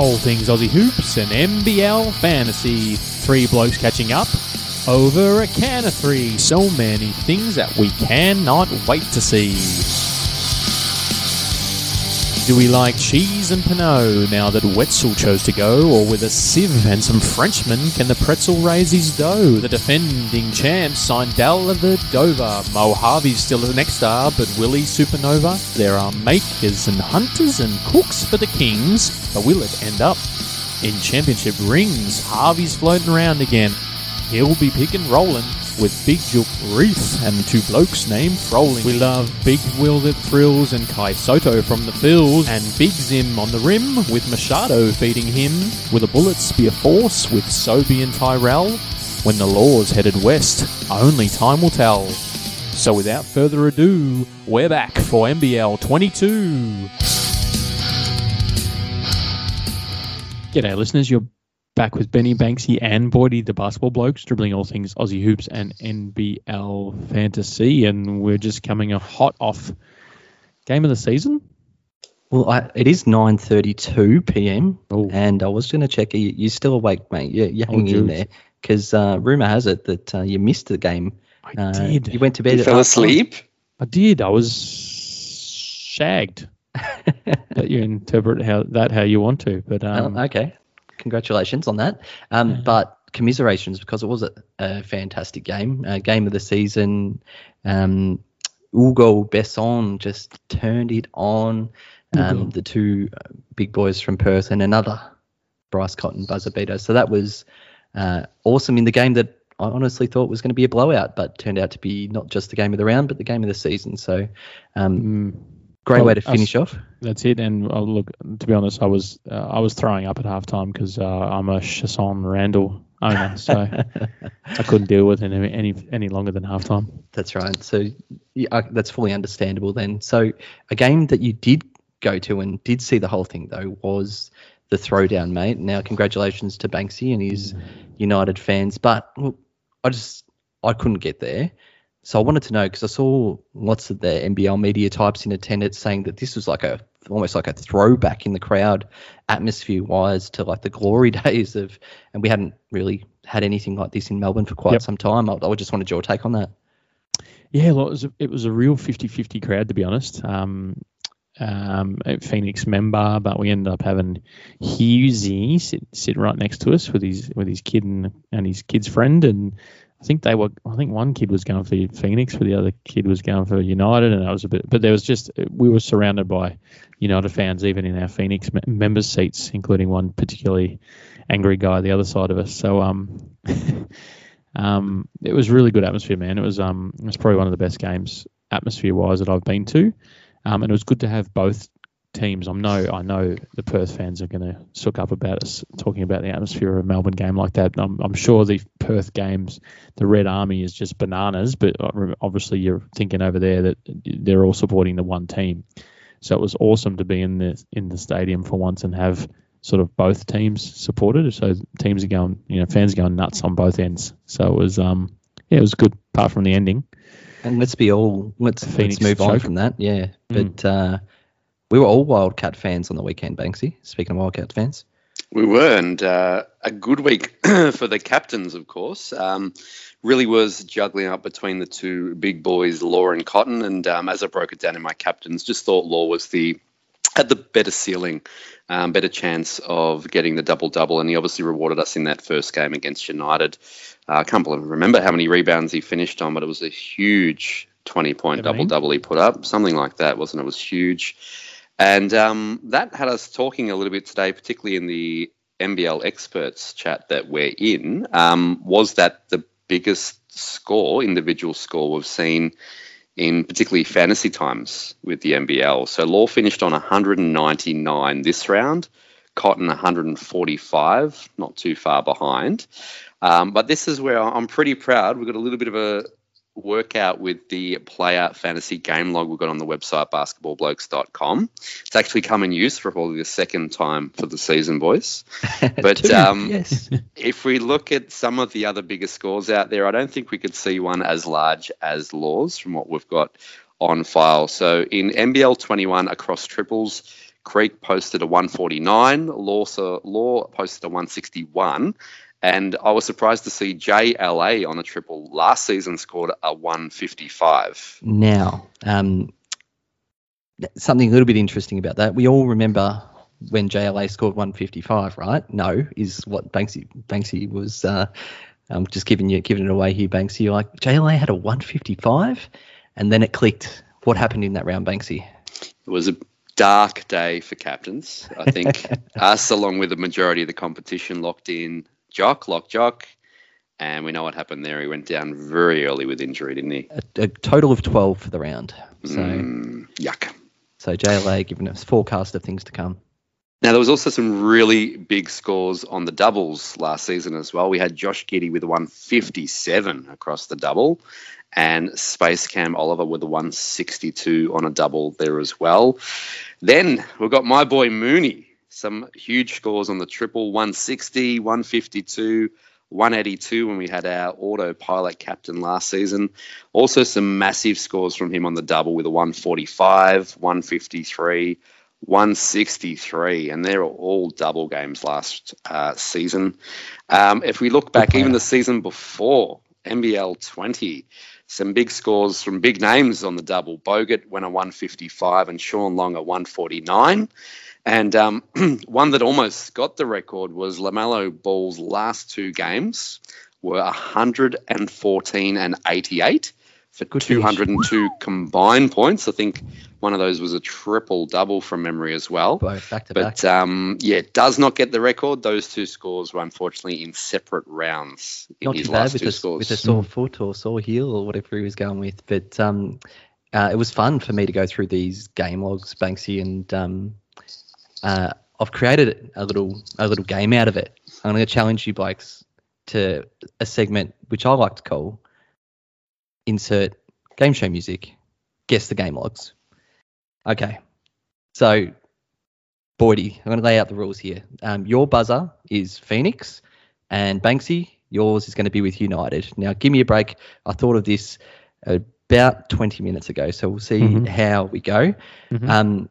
all things Aussie hoops and NBL fantasy. Three blokes catching up over a can of three. So many things that we cannot wait to see. Do we like cheese and Pinot now that Wetzell chose to go, or with a sieve and some Frenchmen can the pretzel raise his dough? The defending champs signed the Dover. Mo Harvey's still the next star, but Willie Supernova? There are makers and hunters and cooks for the Kings, but will it end up in championship rings? Harvey's floating around again. He'll be picking rolling with Big Juke Reef and two blokes named Froling. We love Big Will that thrills and Kai Sotto from the fills and Big Zim on the rim with Machado feeding him with a bullet spear force with Sobey and Tyrell. When the laws headed west, only time will tell. So without further ado, we're back for NBL 22. G'day listeners, you're back with Benny Banksy and Boydie, the basketball blokes, dribbling all things Aussie hoops and NBL fantasy. And we're just coming a hot off game of the season. Well, I, it is 9:32 p.m. Oh. and I was going to check. Are you, you still awake, mate? You're, you're hanging in there because uh, rumor has it that uh, you missed the game. I Uh, did. You went to bed. You fell half asleep? I did. I was shagged. Let you interpret how that how you want to, but um, Oh, okay, congratulations on that. Um, Yeah. But commiserations because it was a, a fantastic game, uh, game of the season. Um, Hugo Besson just turned it on. Um, the two uh, big boys from Perth and another Bryce Cotton buzzer beater. So that was uh, awesome in the game that I honestly thought was going to be a blowout, but turned out to be not just the game of the round, but the game of the season. So um, mm, great Well, way to finish off. that's it. And uh, look, to be honest, I was uh, I was throwing up at halftime because uh, I'm a Chasson Randle owner, so I couldn't deal with it any any, any longer than halftime. That's right. So yeah, that's fully understandable then. So a game that you did go to and did see the whole thing though was the throwdown, mate. Now congratulations to Banksy and his United fans, but look, I just I couldn't get there. So I wanted to know because I saw lots of the NBL media types in attendance saying that this was like a almost like a throwback in the crowd atmosphere wise to like the glory days of and we hadn't really had anything like this in Melbourne for quite Yep. some time. I, I just wanted your take on that. Yeah, well, it was a, it was a real 50-50 crowd to be honest. Um, um, a Phoenix member, but we ended up having Hughesy sit sit right next to us with his with his kid and, and his kid's friend, and I think they were. I think one kid was going for Phoenix, but the other kid was going for United, and that was a bit. But there was just we were surrounded by United fans, even in our Phoenix me- members' seats, including one particularly angry guy the other side of us. So um, um, it was really good atmosphere, man. It was um, it was probably one of the best games atmosphere wise that I've been to, um, and it was good to have both teams. I know I know the Perth fans are going to sook up about us talking about the atmosphere of a Melbourne game like that. I'm, I'm sure the Perth games, the Red Army is just bananas, but obviously you're thinking over there that they're all supporting the one team. So it was awesome to be in the in the stadium for once and have sort of both teams supported. So teams are going, you know, fans are going nuts on both ends. So it was um yeah, it was good apart from the ending. And let's be all let's let's move on from that. Yeah, Mm. but uh, we were all Wildcat fans on the weekend, Banksy. Speaking of Wildcat fans, We were, and uh, a good week for the captains, of course. Um, really was juggling up between the two big boys, Law and Cotton. And um, as I broke it down in my captains, just thought Law was the had the better ceiling, um, better chance of getting the double double, and he obviously rewarded us in that first game against United. Uh, I can't believe remember how many rebounds he finished on, but it was a huge twenty double double he put up, something like that, wasn't it? It was huge. And um, that had us talking a little bit today, particularly in the NBL experts chat that we're in. Um, was that the biggest score, individual score we've seen in particularly fantasy times with the NBL? So Law finished on 199 this round, Cotton 145, not too far behind. Um, but this is where I'm pretty proud. We've got a little bit of a workout with the player fantasy game log we've got on the website basketballblokes.com. It's actually come in use for probably the second time for the season, boys. But, Two, um, yes, If we look at some of the other bigger scores out there, I don't think we could see one as large as Laws from what we've got on file. So in NBL 21 across triples, Creek posted a 149. Law, Law posted a 161. And I was surprised to see JLA on a triple last season scored a 155. Now, um, something a little bit interesting about that. We all remember when JLA scored 155, right? No, is what Banksy Banksy was. Uh, I'm just giving you giving it away here, Banksy. You're like JLA had a 155, and then it clicked. What happened in that round, Banksy? It was a dark day for captains. I think us, along with the majority of the competition, locked in Jock, lock Jock, and we know what happened there. He went down very early with injury, didn't he? A, a total of 12 for the round. So, Mm, yuck. so JLA giving us forecast of things to come. Now, there was also some really big scores on the doubles last season as well. We had Josh Giddey with a 157 across the double, and Space Cam Oliver with a 162 on a double there as well. Then we've got my boy Mooney, some huge scores on the triple 160, 152. 182 when we had our autopilot captain last season. Also, some massive scores from him on the double with a 145, 153, 163, and they're all double games last uh, season. Um, if we look back, even the season before, NBL 20, some big scores from big names on the double. Bogut went a 155 and Shawn Long a 149. And um, one that almost got the record was LaMelo Ball's last two games were 114 and 88 for Good finish. 202 combined points. I think one of those was a triple double from memory as well. Both back to back. But um, yeah, it does not get the record. Those two scores were unfortunately in separate rounds in Not his too bad last with two a, scores. with a sore foot or sore heel or whatever he was going with. But um, uh, it was fun for me to go through these game logs, Banksy, and um, uh, I've created a little a little game out of it. I'm going to challenge you, blokes, to a segment which I like to call insert game show music, guess the game logs. Okay, so Boydie, I'm going to lay out the rules here. Um, your buzzer is Phoenix, and Banksy, yours is going to be with United. Now, give me a break. I thought of this about 20 minutes ago, so we'll see Mhm. how we go. Mhm. Um,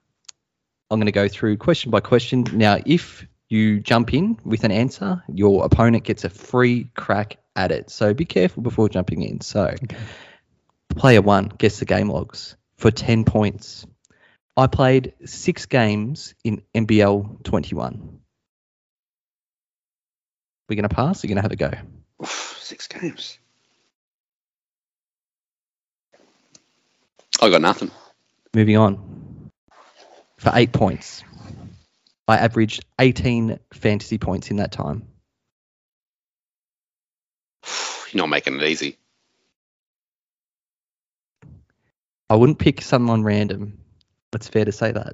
I'm going to go through question by question. Now, if you jump in with an answer, your opponent gets a free crack at it. So be careful before jumping in. So, player one, guess the game logs for 10 points. I played six games in NBL 21. We're going to pass? We're going to have a go. Oof, six games. I got nothing. Moving on. For eight points. I averaged 18 fantasy points in that time. You're not making it easy. I wouldn't pick someone random. It's fair to say that.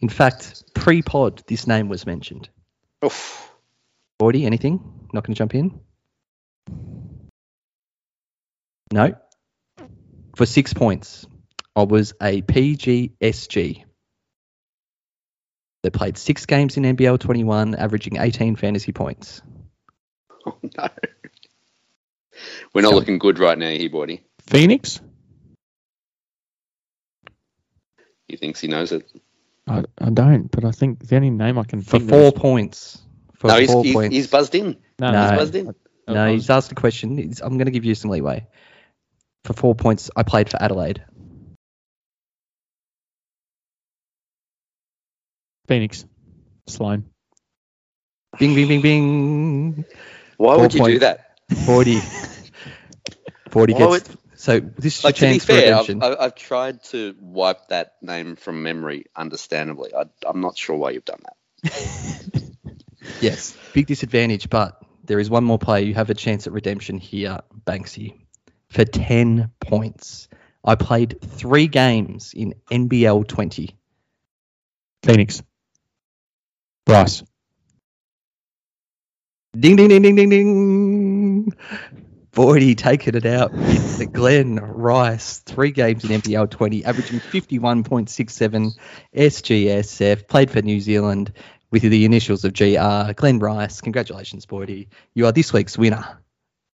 In fact, pre pod, this name was mentioned. Oof. Gordy, anything? Not going to jump in? No. For six points, I was a PGSG. They played six games in NBL 21, averaging 18 fantasy points. Oh no. We're not So- looking good right now, here, buddy. Phoenix? He thinks he knows it. I, I don't, but I think the only name I can For think four of. points. For no, he's, four he's, points. he's buzzed in. No, No. He's buzzed in. No, he's asked a question. He's- I'm going to give you some leeway. For four points, I played for Adelaide. Phoenix. Sloan. Bing, bing, bing, bing. Why Four would you do points. that? 40. 40 Why gets. So this is your Like, to be chance for fair, I've, redemption. I've, I've tried to wipe that name from memory, understandably. I, I'm not sure why you've done that. Yes, big disadvantage, but there is one more player. You have a chance at redemption here, Banksy, for 10 points. I played three games in NBL 20. Phoenix. Rice. Ding, ding, ding, ding, ding, ding. 40 taking it out the Glenn Rice. Three games in NBL 20, averaging 51.67 SGSF. Played for New Zealand with the initials of GR. Glenn Rice, congratulations, Boydie. You are this week's winner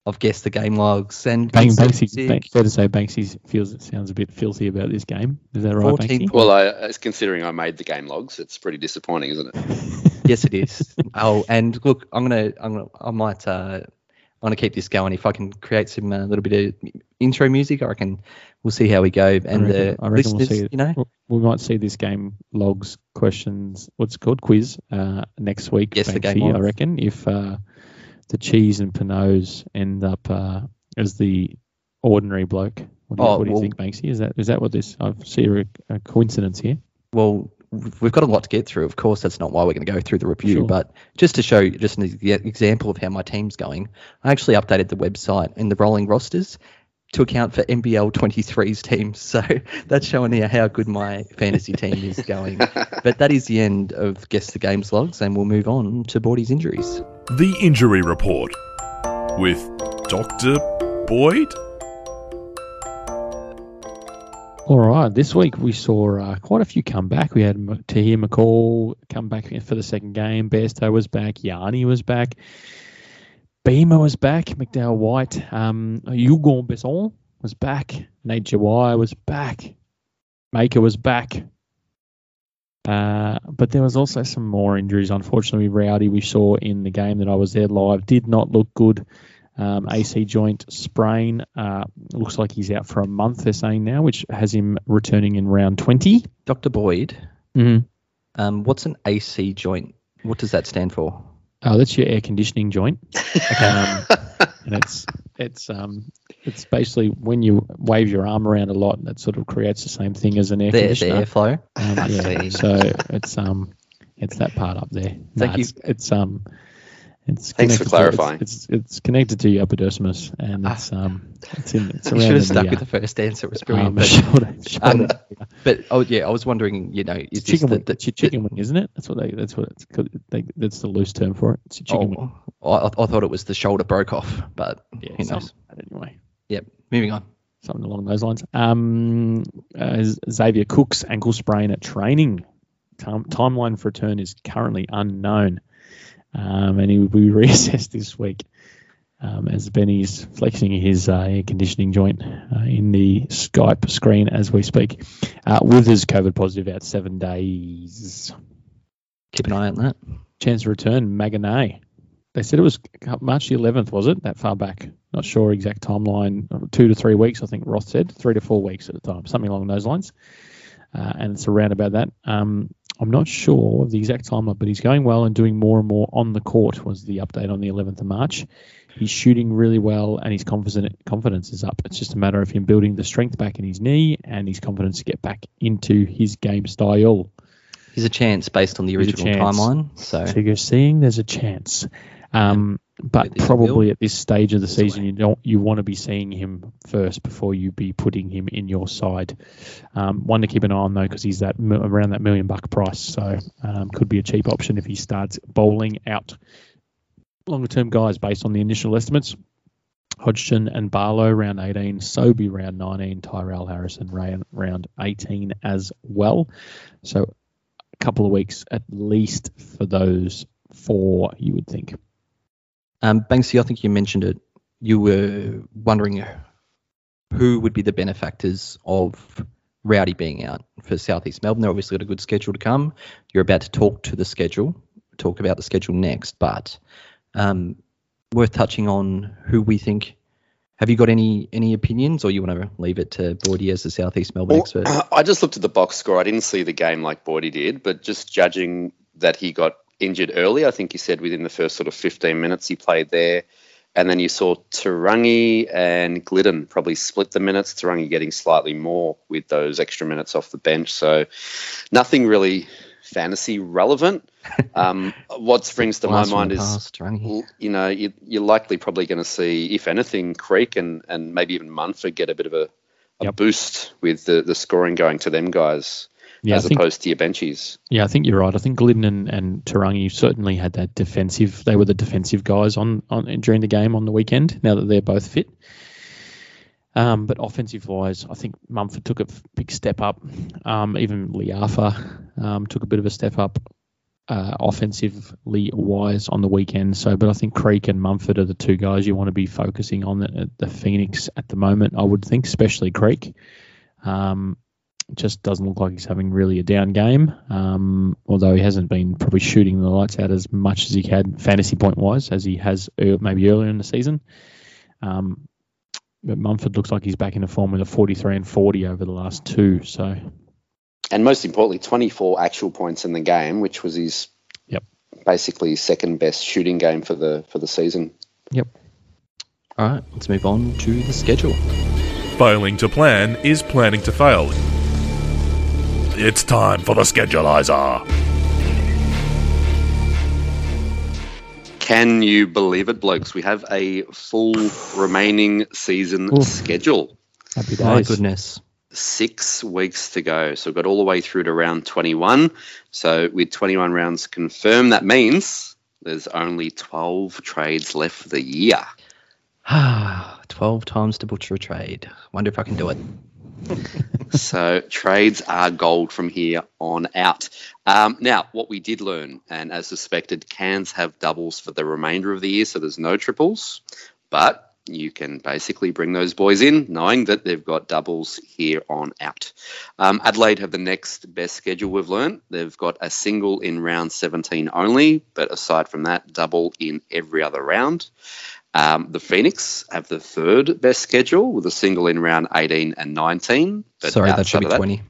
of guessed the game logs and Bank, Instant Banksy, Music. Bank, fair to say, Banksy feels it sounds a bit filthy about this game. Is that right, 14 Banksy? Well, I, as considering I made the game logs, it's pretty disappointing, isn't it? yes, it is. oh, and look, I'm gonna, I'm gonna, I might, uh, I'm gonna keep this going. If I can create some a uh, little bit of intro music, I reckon we'll see how we go. And reckon- the I reckon we'll see you know, We might see this game logs questions. What's it called quiz uh, next week. Yes, the Banksy, game I reckon if uh, the cheese and Pinots end up uh, as the ordinary bloke. What do you, Oh, what do you well- think, Banksy? Is that is that what this? I see a, a coincidence here. well, we've got a lot to get through. Of course, that's not why we're going to go through the review, Sure. but just to show you just an example of how my team's going, I actually updated the website and the rolling rosters to account for NBL 23's teams. So that's showing you how good my fantasy team is going. But that is the end of Guess the Games logs, and we'll move on to Bordy's injuries. The Injury Report with Dr. Boyd. All right, this week we saw uh, quite a few come back. We had Tahjere McCall come back for the second game. Bairstow was back. Yanni was back. Beamer was back. McDowell White. Um, Hugo Besson was back. Nate Jawai was back. Maker was back. Uh, but there was also some more injuries. Unfortunately, Rowdy we saw in the game that I was there live did not look good. Um, AC joint sprain. Uh, looks like he's out for a month. They're saying now, which has him returning in round 20 Dr. Boyd, Mm-hmm. um, what's an AC joint? What does that stand for? Oh, that's your air conditioning joint. Um, and it's it's um it's basically when you wave your arm around a lot, and that sort of creates the same thing as an air The, the conditioner. airflow. Um, yeah, so it's um it's that part up there. Thank No, you. It's, it's um it's Thanks for connected to- clarifying. it's, it's it's connected to your epidermis and it's um it's in it's You should have the, stuck uh, with the first answer. It was brilliant. um, but, shoulder, shoulder. um, but oh yeah, I was wondering. You know, is chicken the, wing. the, it's chicken wing, isn't it? That's what they. That's what it's. called. They, that's the loose term for it. It's your chicken wing. Oh, I, I thought it was the shoulder broke off, but Yeah, who knows? anyway. Yep. Moving on. Something along those lines. Um, uh, Xavier Cooks' ankle sprain at training. Time, timeline for return is currently unknown, um, and he will be reassessed this week. Um, as Benny's flexing his uh, air conditioning joint uh, in the Skype screen as we speak. Uh, Withers COVID positive out seven days. Keep an eye on that. chance to return Magnay. They said it was March the 11th, was it? That far back. Not sure exact timeline. Two to three weeks, I think Roth said. Three to four weeks at the time, something along those lines. Uh, and it's around about that. Um, I'm not sure of the exact timeline, but he's going well and doing more and more on the court. Was the update on the 11th of March? He's shooting really well, and his confidence confidence is up. It's just a matter of him building the strength back in his knee and his confidence to get back into his game style. There's a chance based on the original timeline. So So you're seeing there's a chance, um, but probably at this stage of the season, you don't you want to be seeing him first before you be putting him in your side. Um, one to keep an eye on though, because he's that around that million buck price, so um, could be a cheap option if he starts bowling out longer term guys based on the initial estimates. Hodgson and Barlow round 18, Sobey round 19, Tyrell Harrison round, round 18 as well. So a couple of weeks at least for those four, you would think. Um, Banksy, I think you mentioned it. You were wondering who would be the benefactors of Rowdy being out for Southeast Melbourne. They're obviously got a good schedule to come. You're about to talk to the schedule, talk about the schedule next, but um, worth touching on who we think. Have you got any any opinions, or you want to leave it to Bordy as the Southeast Melbourne Well, expert? I just looked at the box score. I didn't see the game like Bordy did, but just judging that he got injured early, I think he said within the first sort of 15 minutes he played there. And then you saw Te Rangi and Glidden probably split the minutes, Te Rangi getting slightly more with those extra minutes off the bench. So nothing really fantasy relevant. Um, what springs to my mind is past, you know, you, you're likely probably going to see, if anything, Creek and, and maybe even Munford get a bit of a, a Yep. boost with the, the scoring going to them guys Yeah, as think, opposed to your benchies. yeah, I think you're right. I think Glidden and, and Te Rangi certainly had that defensive. They were the defensive guys on, on during the game on the weekend. Now that they're both fit, um, but offensive wise, I think Munford took a big step up. Um, even Liafa um, took a bit of a step up. uh, offensively wise on the weekend. So, but I think Creek and Munford are the two guys you want to be focusing on the, the Phoenix at the moment. I would think, especially Creek. Um, just doesn't look like he's having really a down game. Um, although he hasn't been probably shooting the lights out as much as he had fantasy point wise as he has ear- maybe earlier in the season. Um, but Munford looks like he's back into form with a 43 and 40 over the last two. So And most importantly, 24 actual points in the game, which was his Yep. basically second best shooting game for the for the season. Yep. All right, let's move on to the schedule. Failing to plan is planning to fail. It's time for the schedulizer. Can you believe it, blokes? We have a full remaining season Oof. schedule. happy My goodness. Six weeks to go. So we've got all the way through to round 21. So with 21 rounds confirmed, that means there's only 12 trades left for the year. 12 times to butcher a trade. Wonder if I can do it. so trades are gold from here on out. Um, now, what we did learn, and as suspected, Cairns have doubles for the remainder of the year, so there's no triples, but you can basically bring those boys in knowing that they've got doubles here on out. Um, Adelaide have the next best schedule we've learned. They've got a single in round 17 only, but aside from that, double in every other round. Um, the Phoenix have the third best schedule with a single in round 18 and 19. But Sorry, that should be that- 20.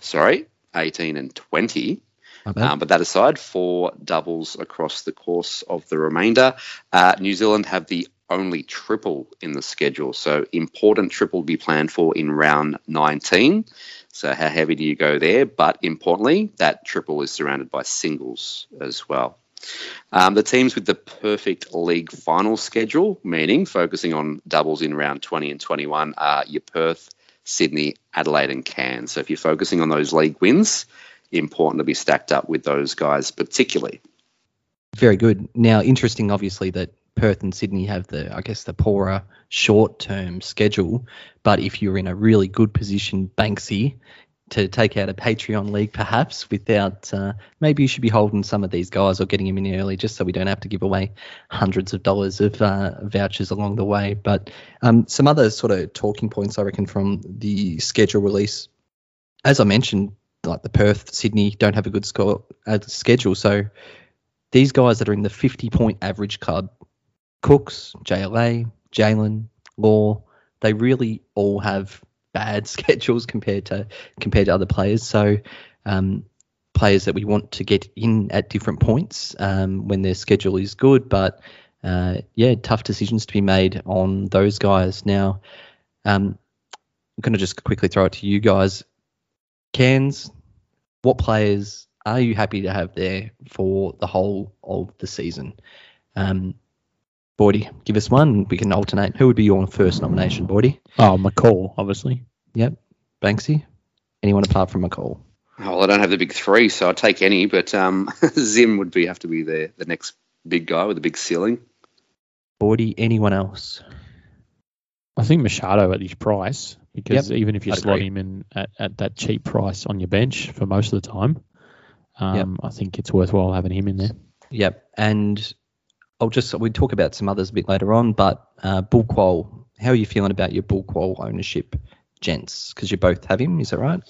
Sorry, 18 and 20. Um, but that aside, four doubles across the course of the remainder. Uh, New Zealand have the only triple in the schedule. So important triple to be planned for in round 19. So how heavy do you go there? But importantly, that triple is surrounded by singles as well. Um, the teams with the perfect league final schedule, meaning focusing on doubles in round 20 and 21, are your Perth, Sydney, Adelaide, and Cairns. So if you're focusing on those league wins, important to be stacked up with those guys particularly. Very good. Now, interesting, obviously, that Perth and Sydney have the, I guess, the poorer short-term schedule. But if you're in a really good position, Banksy, to take out a Patreon league, perhaps without, uh, maybe you should be holding some of these guys or getting them in early, just so we don't have to give away hundreds of dollars of uh, vouchers along the way. But um, some other sort of talking points, I reckon, from the schedule release. As I mentioned, like the Perth, Sydney don't have a good score uh, schedule, so these guys that are in the 50 point average club, Cooks, JLA, Jalen, Law, they really all have bad schedules compared to compared to other players. So um, players that we want to get in at different points um, when their schedule is good, but uh, yeah, tough decisions to be made on those guys. Now, um, I'm going to just quickly throw it to you guys. Cairns, what players are you happy to have there for the whole of the season? Um, Boydie, give us one. We can alternate. Who would be your first nomination, Boydie? Oh, McCall, obviously. Yep. Banksy? Anyone apart from McCall? Oh, well, I don't have the big three, so I'll take any, but um, Zim would be have to be the, the next big guy with a big ceiling. Boydie, anyone else? I think Machado at his price, because even if you I'd slot agree. him in at, at that cheap price on your bench for most of the time, um, I think it's worthwhile having him in there. Yep. And I'll just, we talk about some others a bit later on, but uh, Bul Kuol, how are you feeling about your Bul Kuol ownership, gents? Because you both have him, is that right?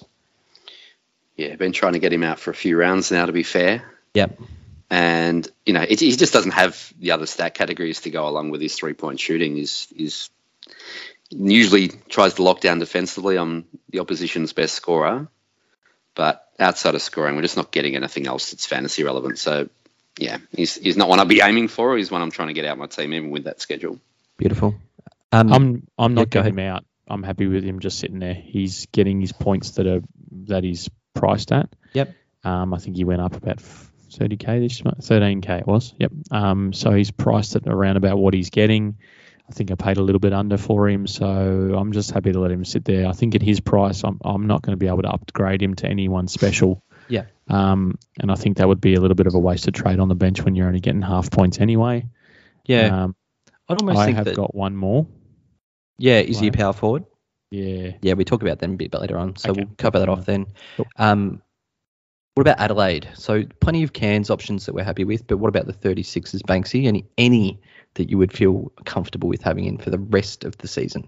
Yeah, been trying to get him out for a few rounds now, to be fair. Yep. And, you know, it, he just doesn't have the other stat categories to go along with his three point shooting. Is is usually tries to lock down defensively on the opposition's best scorer. But outside of scoring, we're just not getting anything else that's fantasy relevant. So, yeah, he's, he's not one I'd be aiming for. He's one I'm trying to get out my team, even with that schedule. Beautiful. Um, I'm I'm yeah, not go getting him out. I'm happy with him just sitting there. He's getting his points that are that he's priced at. Yep. Um, I think he went up about 30k this month. 13k it was. Yep. Um, so he's priced at around about what he's getting. I think I paid a little bit under for him, so I'm just happy to let him sit there. I think at his price, I'm I'm not going to be able to upgrade him to anyone special. Yeah. Um, and I think that would be a little bit of a waste wasted trade on the bench when you're only getting half points anyway. yeah. Um, I'd almost I think have that, got one more. yeah, is he a power forward? Yeah. Yeah, we talk about them a bit later on, so Okay. we'll cover that off then. Cool. Um, What about Adelaide? So plenty of Cairns options that we're happy with, but what about the 36s, Banksy? Any any that you would feel comfortable with having in for the rest of the season?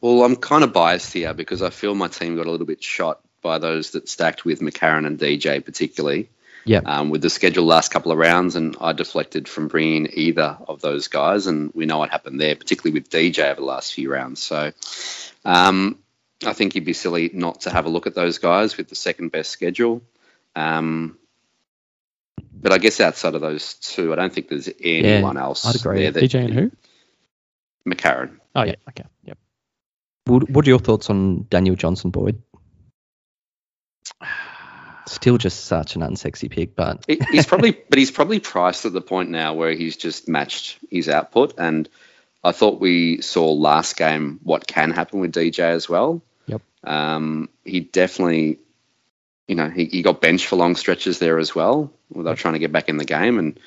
Well, I'm kind of biased here because I feel my team got a little bit shot by those that stacked with McCarron and DJ, particularly. Yeah. Um, with the schedule last couple of rounds, and I deflected from bringing either of those guys, and we know what happened there, particularly with DJ over the last few rounds. So, um, I think you'd be silly not to have a look at those guys with the second best schedule. Um, but I guess outside of those two, I don't think there's anyone else I'd agree. there that DJ and who? McCarron. Oh yeah, okay, yep. What, what are your thoughts on Daniel Johnson, Boyd? Still just such an unsexy pick, but he's probably, but he's probably priced at the point now where he's just matched his output. And I thought we saw last game what can happen with DJ as well. Yep. Um, he definitely, you know, he, he got benched for long stretches there as well without trying to get back in the game. And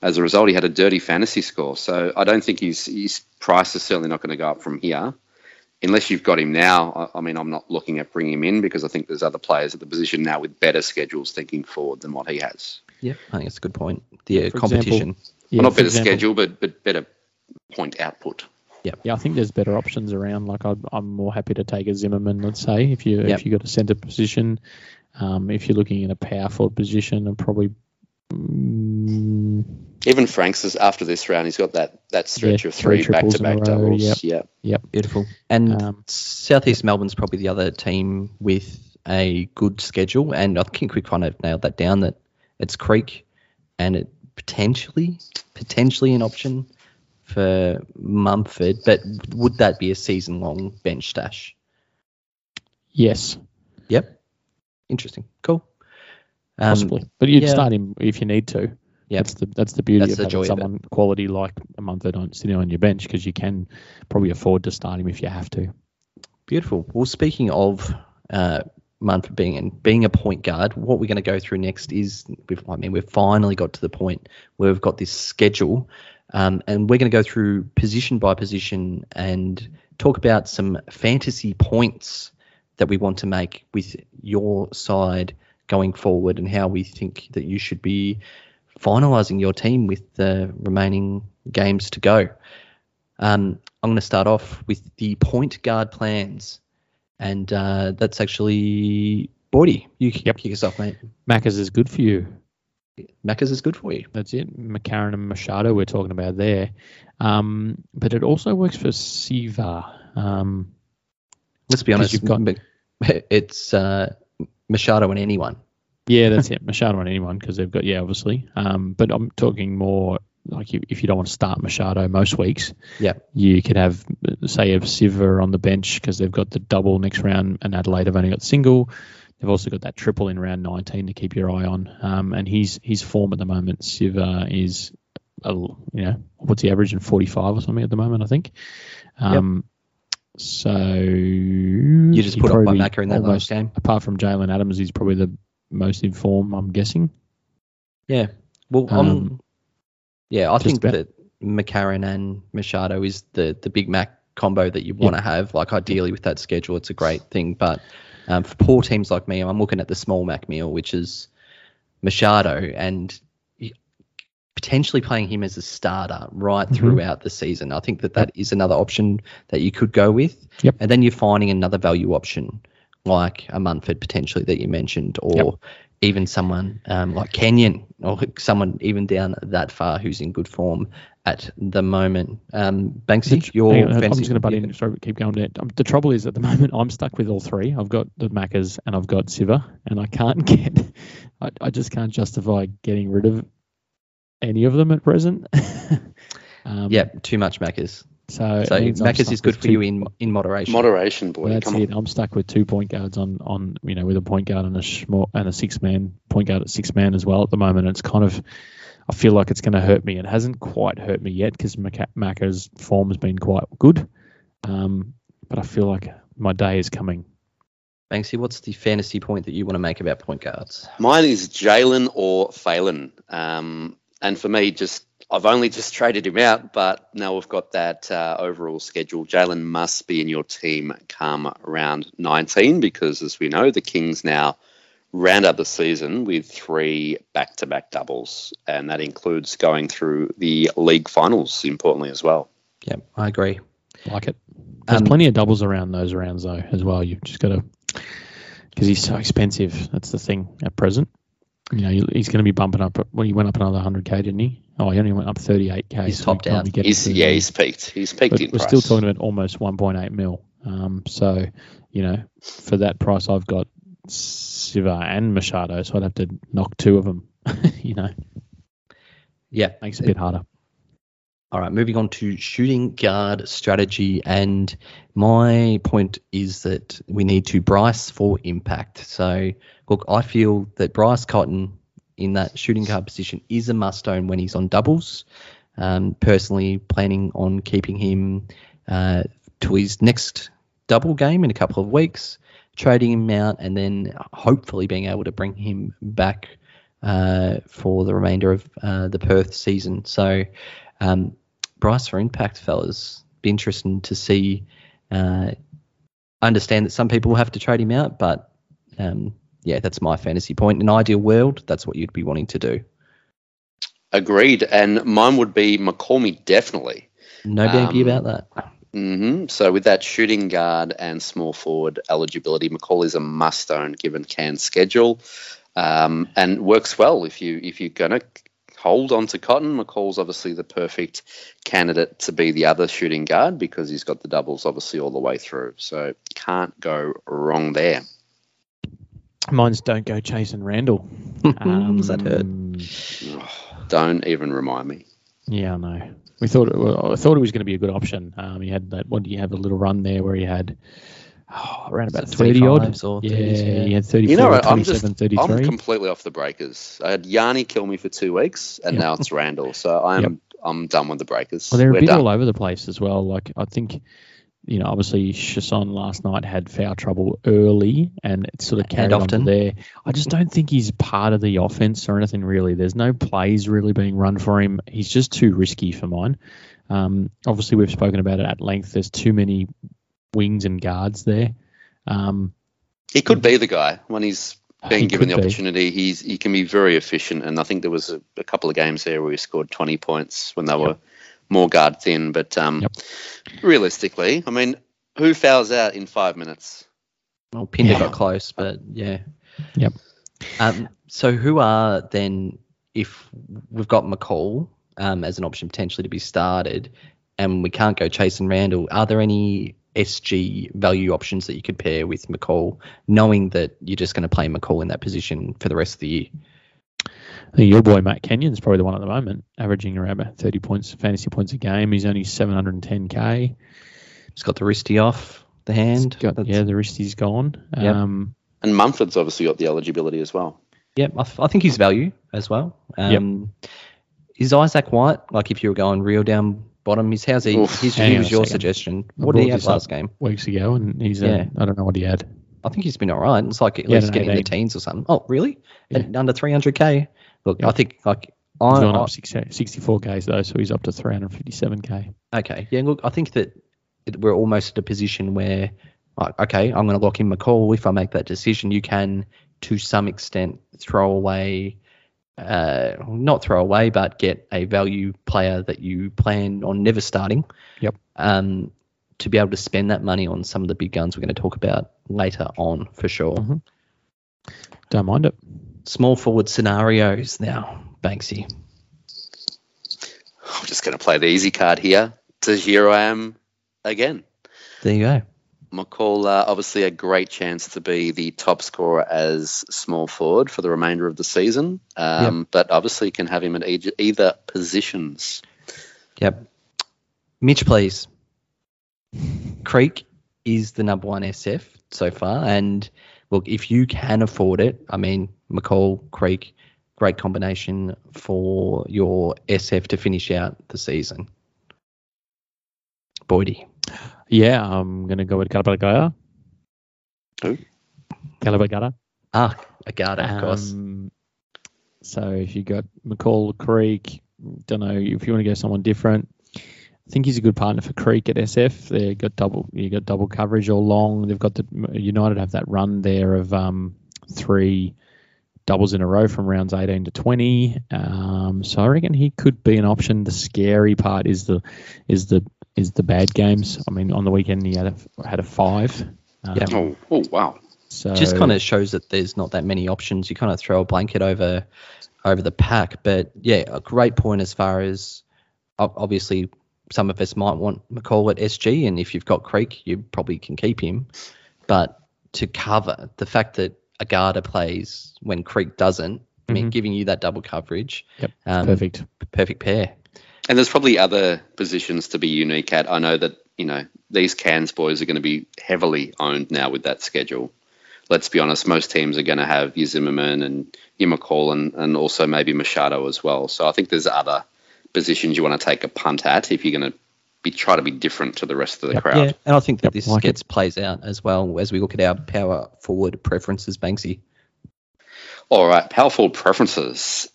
as a result, he had a dirty fantasy score. So I don't think his, his price is certainly not going to go up from here. Unless you've got him now, I, I mean, I'm not looking at bringing him in because I think there's other players at the position now with better schedules thinking forward than what he has. yeah, I think it's a good point. The uh, For competition. Yeah, well, not better example- schedule, but but better point output. Yeah, I think there's better options around. Like I'd, I'm more happy to take a Zimmerman, let's say, if you Yep. if you got a centre position. Um, if you're looking in a power forward position, and probably mm, Even Franks is after this round, he's got that that stretch Yeah, of three three back to back doubles. yep. Yeah, Beautiful. And Um, Southeast Melbourne's probably the other team with a good schedule, and I think Quickfire have nailed that down. That it's Creek, and it potentially potentially an option for Munford, but would that be a season long bench stash? yes, Yep. Interesting. Cool. Um, possibly. But you'd yeah. start him if you need to. Yep. That's the that's the beauty That's of the having joy of someone quality like a Munford on sitting on your bench because you can probably afford to start him if you have to. Beautiful. Well, speaking of uh, Munford being and being a point guard, what we're going to go through next is, we've, I mean, we've finally got to the point where we've got this schedule, um, and we're going to go through position by position and talk about some fantasy points that we want to make with your side going forward, and how we think that you should be finalising your team with the remaining games to go. Um, I'm going to start off with the point guard plans, and uh, that's actually Boydie. You can Yep. kick yourself, mate. Macca's is good for you. Macca's is good for you. That's it. McCarron and Machado we're talking about there. Um, but it also works for Siva. Um, Let's be honest. you've got- it's uh, Machado and anyone. Yeah, that's it. Machado on anyone because they've got, yeah, obviously. Um, but I'm talking more like if, if you don't want to start Machado most weeks, Yeah. you could have, say, a Siva on the bench because they've got the double next round and Adelaide have only got single. They've also got that triple in round 19 to keep your eye on. Um, and his his form at the moment, Siva is, a, you know, what's he averaging? 45 or something at the moment, I think. Um, So you just put up by Macca in that last game. Apart from Jalen Adams, he's probably the most in form, I'm guessing. Yeah. Well, Um, um, yeah, I think about- that McCarron and Machado is the the Big Mac combo that you want to have. Like ideally with that schedule, it's a great thing. But um, for poor teams like me, I'm looking at the small Mac meal, which is Machado, and potentially playing him as a starter right Mhm. throughout the season. I think that that is another option that you could go with. Yep. And then you're finding another value option like a Munford potentially that you mentioned, or Yep. even someone um, like Kenyon, or someone even down that far who's in good form at the moment. Um, Banksy, your Hang on, I'm just going to butt in. Sorry, keep going. There. Um, the trouble is, at the moment, I'm stuck with all three. I've got the Maccas and I've got Siva, and I can't get. I, I just can't justify getting rid of any of them at present. um, Yeah, too much Maccas. So, So it means I'm Maccas is good for two- you in in moderation. Moderation, boy. That's Come on. it. I'm stuck with two point guards on, on you know with a point guard and a small and a six man point guard at six man as well at the moment. It's kind of I feel like it's going to hurt me. It hasn't quite hurt me yet because Macca's form has been quite good, um, but I feel like my day is coming. Banksy, what's the fantasy point that you want to make about point guards? Mine is Jalen or Phelan. Um, and for me, just I've only just traded him out, but now we've got that uh, overall schedule. Jalen must be in your team come round 19 because, as we know, the Kings now round out the season with three back-to-back doubles, and that includes going through the league finals, importantly as well. Yep, I agree. Like it. There's Um, plenty of doubles around those rounds though as well. You've just got to because he's so expensive. That's the thing at present. You know, he's going to be bumping up. Well, he went up another 100k, didn't he? Oh, he only went up 38k. He's so topped out. He's, to yeah, he's peaked. He's peaked but in We're price. still talking about almost 1.8 mil. Um, so, you know, for that price, I've got Siva and Machado, so I'd have to knock two of them. you know, Yeah, makes it a bit harder. All right, moving on to shooting guard strategy. And my point is that we need to Bryce for impact. So, look, I feel that Bryce Cotton in that shooting guard position is a must own when he's on doubles. Um, personally, planning on keeping him uh, to his next double game in a couple of weeks, trading him out, and then hopefully being able to bring him back uh, for the remainder of uh, the Perth season. So, um, Bryce for impact, fellas. Be interesting to see. Uh, understand that some people will have to trade him out, but um, yeah, that's my fantasy point. In an ideal world, that's what you'd be wanting to do. Agreed. And mine would be McCormy, definitely. No baby Um, about that. hmm So with that shooting guard and small forward eligibility, McCall is a must-own given Cairns' schedule, um, and works well if you if you're gonna hold on to Cotton. McCall's obviously the perfect candidate to be the other shooting guard because he's got the doubles obviously all the way through. So can't go wrong there. Mine's don't go chasing Randle. Does that hurt? Um, Don't even remind me. Yeah, I know. We thought it, well, I thought it was going to be a good option. Um, he had that. What do you have? A little run there where he had oh, around about So thirty odd. or Yeah, 30s, yeah. he had 34, You know what? I'm just 27, I'm completely off the breakers. I had Yanni kill me for two weeks, and Yep. now it's Randle. So I'm Yep. I'm done with the breakers. Well, they're a We're bit done. all over the place as well. Like I think, you know, obviously Chasson last night had foul trouble early, and it sort of carried on to often. there. I just don't think he's part of the offense or anything really. There's no plays really being run for him. He's just too risky for mine. Um, obviously, we've spoken about it at length. There's too many wings and guards there. Um, He could be the guy when he's being he given the could be. opportunity. He's he can be very efficient, and I think there was a, a couple of games there where he scored 20 points when they were more guards in. But um, Yep. realistically, I mean, who fouls out in five minutes? Well, Pinder Yeah. got close, but yeah. Yep. Um, so who are then, if we've got McCall um, as an option potentially to be started, and we can't go chasing Randle, are there any SG value options that you could pair with McCall, knowing that you're just going to play McCall in that position for the rest of the year? I think your boy Matt Kenyon's probably the one at the moment, averaging around about 30 points, fantasy points a game. He's only 710k. He's got the wristy off the hand. Got, yeah, the wristy's gone. Yep. Um, And Munford's obviously got the eligibility as well. Yep, I, th- I think he's value as well. Um, Is Isaac White like if you were going real down bottom? Is how's he? Oof. his, he was your second. suggestion. What did he brought have last game? weeks ago, and he's uh, Yeah. I don't know what he had. I think he's been all right. It's like at Yeah, least no, getting in the teens or something. Oh, really? Yeah. At under 300k. Look, Yeah. I think like He's I, gone I up 60, 64k though, so he's up to 357k. okay, yeah. Look, I think that it, we're almost at a position where, like, okay, I'm going to lock in McCall. If I make that decision, you can, to some extent, throw away, uh, not throw away, but get a value player that you plan on never starting. Yep. Um, to be able to spend that money on some of the big guns we're going to talk about later on for sure. Mhm. Don't mind it. Small forward scenarios now, Banksy. I'm just going to play the easy card here. So here I am again. There you go. McCall, uh, obviously a great chance to be the top scorer as small forward for the remainder of the season, um, but obviously you can have him at each, either positions. Yep. Mitch, please. Creek is the number one SF so far, and look, if you can afford it, I mean, McCall, Creek, great combination for your SF to finish out the season. Boydie. Yeah, I'm gonna go with Caleb Agada. Who? Caleb Agada. Ah, Agada, of course. Um, so if you got McCall, Creek, don't know if you want to go someone different. I think he's a good partner for Creek at SF. They have got double, you got double coverage all long. They've got the United have that run there of um, three doubles in a row from rounds 18 to 20. Um, so I reckon he could be an option. The scary part is the is the is the bad games. I mean, on the weekend he had a, had a five. Um, Yeah. Oh, oh wow. So just kind of shows that there's not that many options. You kind of throw a blanket over over the pack, but yeah, a great point as far as obviously some of us might want McCall at SG, and if you've got Creek, you probably can keep him. But to cover the fact that Agada plays when Creek doesn't, I mean, Mhm. giving you that double coverage, Yep, um, perfect. perfect pair. And there's probably other positions to be unique at. I know that, you know, these Cairns boys are going to be heavily owned now with that schedule. Let's be honest, most teams are going to have your Zimmerman and your McCall and, and also maybe Machado as well. So I think there's other positions you want to take a punt at if you're going to be try to be different to the rest of the Yep. crowd. Yeah, and I think that Yep, this like it. gets plays out as well as we look at our power forward preferences, Banksy. All right, powerful preferences.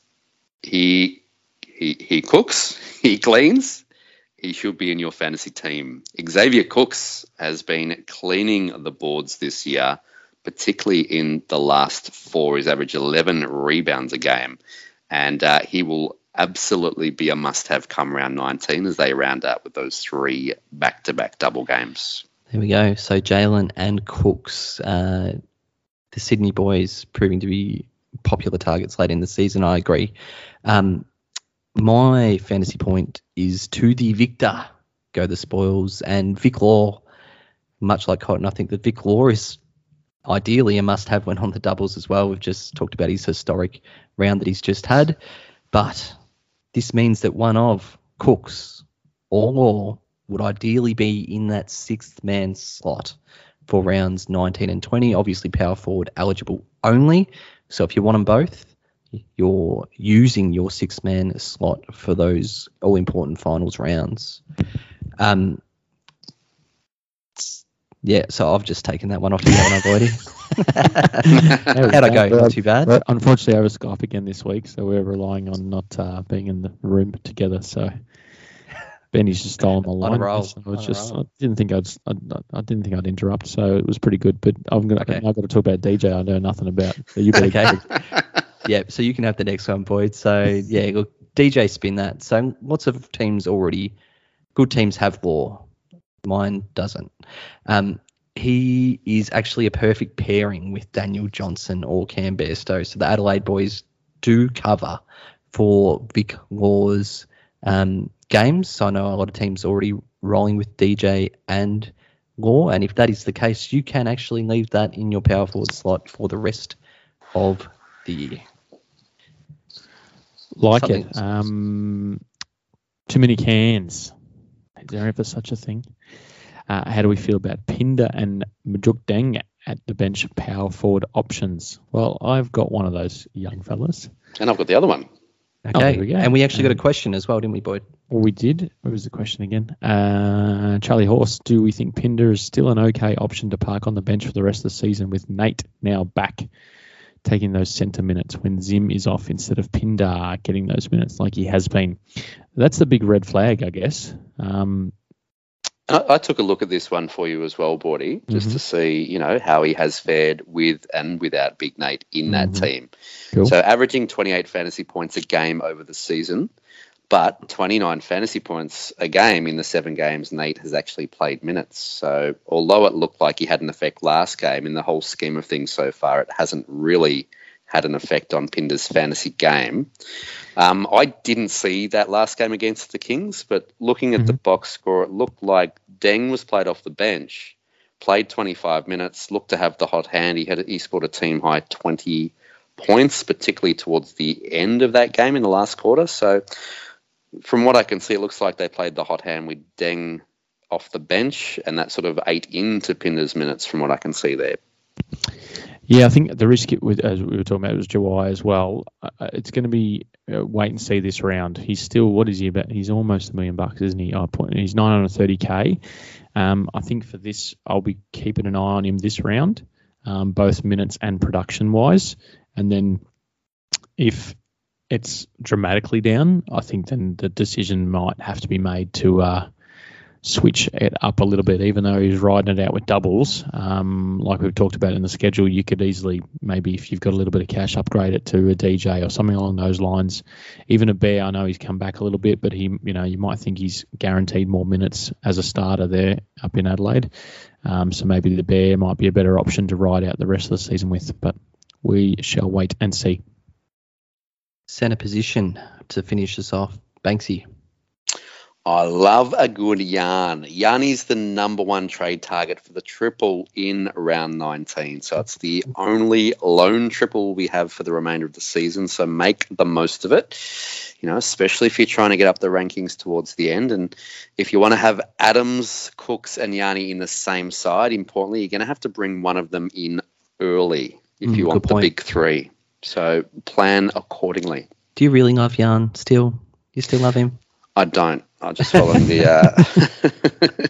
He he he cooks, he cleans. He should be in your fantasy team. Xavier Cooks has been cleaning the boards this year, particularly in the last four. He's averaged 11 rebounds a game, and uh, he will absolutely be a must-have come round 19 as they round out with those three back-to-back double games. There we go. So Jalen and Cooks, uh, the Sydney boys, proving to be popular targets late in the season. I agree. Um, my fantasy point is to the victor. Go the spoils and Vic Law. Much like Cotton, I think that Vic Law is ideally a must-have when on the doubles as well. We've just talked about his historic round that he's just had, but this means that one of Cooks or Law would ideally be in that sixth man slot for rounds 19 and 20. Obviously, power forward eligible only. So if you want them both, you're using your six man slot for those all important finals rounds. Um, yeah, so I've just taken that one off you, haven't I, Boydie? How'd I go? Not too bad. But unfortunately, over Skype again this week, so we're relying on not uh, being in the room together. So Benny's just stolen the line. roll, So I was just, I didn't think I'd, I, I didn't think I'd interrupt, so it was pretty good. But I'm gonna, Okay. I've got to talk about DJ. I know nothing about. So you better Okay. yeah, so you can have the next one, Boyd. So yeah, look, DJ spin that. So lots of teams already, good teams have law. Mine doesn't. Um, he is actually a perfect pairing with Daniel Johnson or Cam Bairstow. So the Adelaide boys do cover for Vic Law's um, games. So I know a lot of teams already rolling with DJ and Law, and if that is the case, you can actually leave that in your power forward slot for the rest of the year. like Something- it. Um, too many cans. Is there ever such a thing? Uh, how do we feel about Pinder and Majok Deng at the bench power forward options? Well, I've got one of those young fellas. And I've got the other one. Oh, Okay, there we and we actually got a Um, question as well, didn't we, Boyd? Well, we did. What was the question again? Uh, Charlie Horse, do we think Pinder is still an okay option to park on the bench for the rest of the season with Nate now back taking those centre minutes when Zim is off instead of Pinder getting those minutes like he has been? That's the big red flag, I guess. Um, I, I took a look at this one for you as well, Bordy, just Mhm. to see, you know, how he has fared with and without Big Nate in that Mhm. team. Cool. So averaging 28 fantasy points a game over the season, but 29 fantasy points a game in the seven games Nate has actually played minutes. So although it looked like he had an effect last game, in the whole scheme of things so far, it hasn't really had an effect on Pinder's fantasy game. Um, I didn't see that last game against the Kings, but looking at the box score, it looked like Deng was played off the bench, played 25 minutes, looked to have the hot hand. He had he scored a team high 20 points, particularly towards the end of that game in the last quarter. So, from what I can see, it looks like they played the hot hand with Deng off the bench, and that sort of ate into Pinder's minutes from what I can see there. Yeah, I think the risk with as we were talking about was Jawai as well. Uh, uh, it's going to be uh, wait and see this round. He's still what is he about? He's almost a million bucks, isn't he? I point, he's nine hundred thirty k. Um, I think for this, I'll be keeping an eye on him this round, um, both minutes and production wise. And then if it's dramatically down, I think then the decision might have to be made to uh, switch it up a little bit, even though he's riding it out with doubles. Um, like we've talked about in the schedule, you could easily maybe if you've got a little bit of cash, upgrade it to a DJ or something along those lines. Even a bear, I know he's come back a little bit, but he, you know, you might think he's guaranteed more minutes as a starter there up in Adelaide. Um, so maybe the bear might be a better option to ride out the rest of the season with, but we shall wait and see. Centre position to finish us off, Banksy. I love a good yarn. Yanni's the number one trade target for the triple in round 19. So it's the only lone triple we have for the remainder of the season. So make the most of it, you know, especially if you're trying to get up the rankings towards the end. And if you want to have Adams, Cooks, and Yanni in the same side, importantly, you're going to have to bring one of them in early if Mm, you want the big three. So plan accordingly. Do you really love Yarn still? You still love him? I don't. I just follow the. Uh,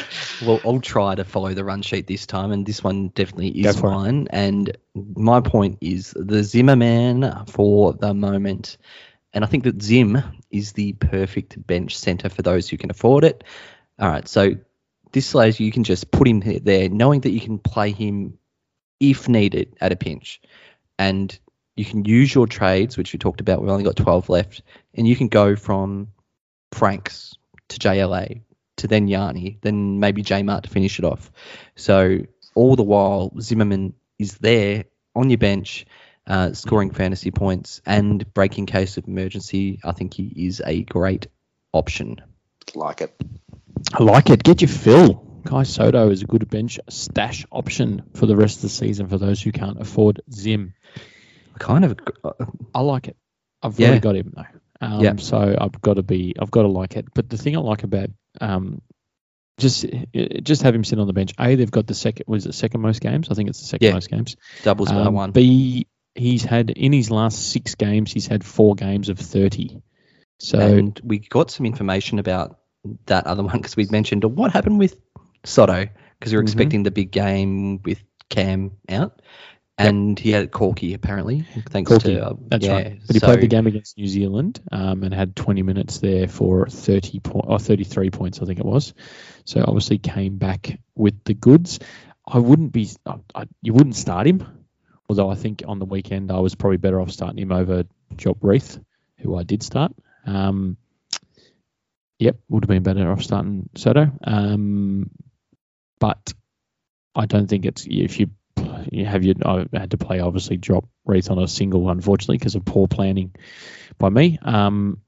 Well, I'll try to follow the run sheet this time, and this one definitely is for it. And my point is the Zimmerman for the moment. And I think that Zim is the perfect bench center for those who can afford it. All right, so this allows you, you can just put him there, knowing that you can play him if needed at a pinch. And you can use your trades, which we talked about. We've only got 12 left, and you can go from Franks to JLA to then Yanni, then maybe J Mart to finish it off. So all the while, Zimmerman is there on your bench, uh, scoring fantasy points and breaking case of emergency. I think he is a great option. like it. I like it. Get your fill. Kai Sotto is a good bench stash option for the rest of the season for those who can't afford Zim. I Kind of. uh, I like it. I've Yeah. really got him though. Um, Yeah. So I've got to be. I've got to like it. But the thing I like about um, just just have him sit on the bench. A, they've got the second. Was it second most games? I think it's the second Yeah. most games. doubles by Um, one. B, he's had in his last six games, he's had four games of thirty. So and we got some information about that other one because we mentioned what happened with Sotto because we were Mhm. expecting the big game with Cam out. And he had Corky apparently, thanks Corky, to uh, That's yeah, right. But he so- played the game against New Zealand um, and had 20 minutes there for 30 point or 33 points, I think it was. So obviously came back with the goods. I wouldn't be, I, I, you wouldn't start him. Although I think on the weekend I was probably better off starting him over Duop Reath, who I did start. Um, yep, would have been better off starting Sotto. Um, but I don't think it's if you have your I had to play obviously drop Reath on a single unfortunately because of poor planning by me. Um,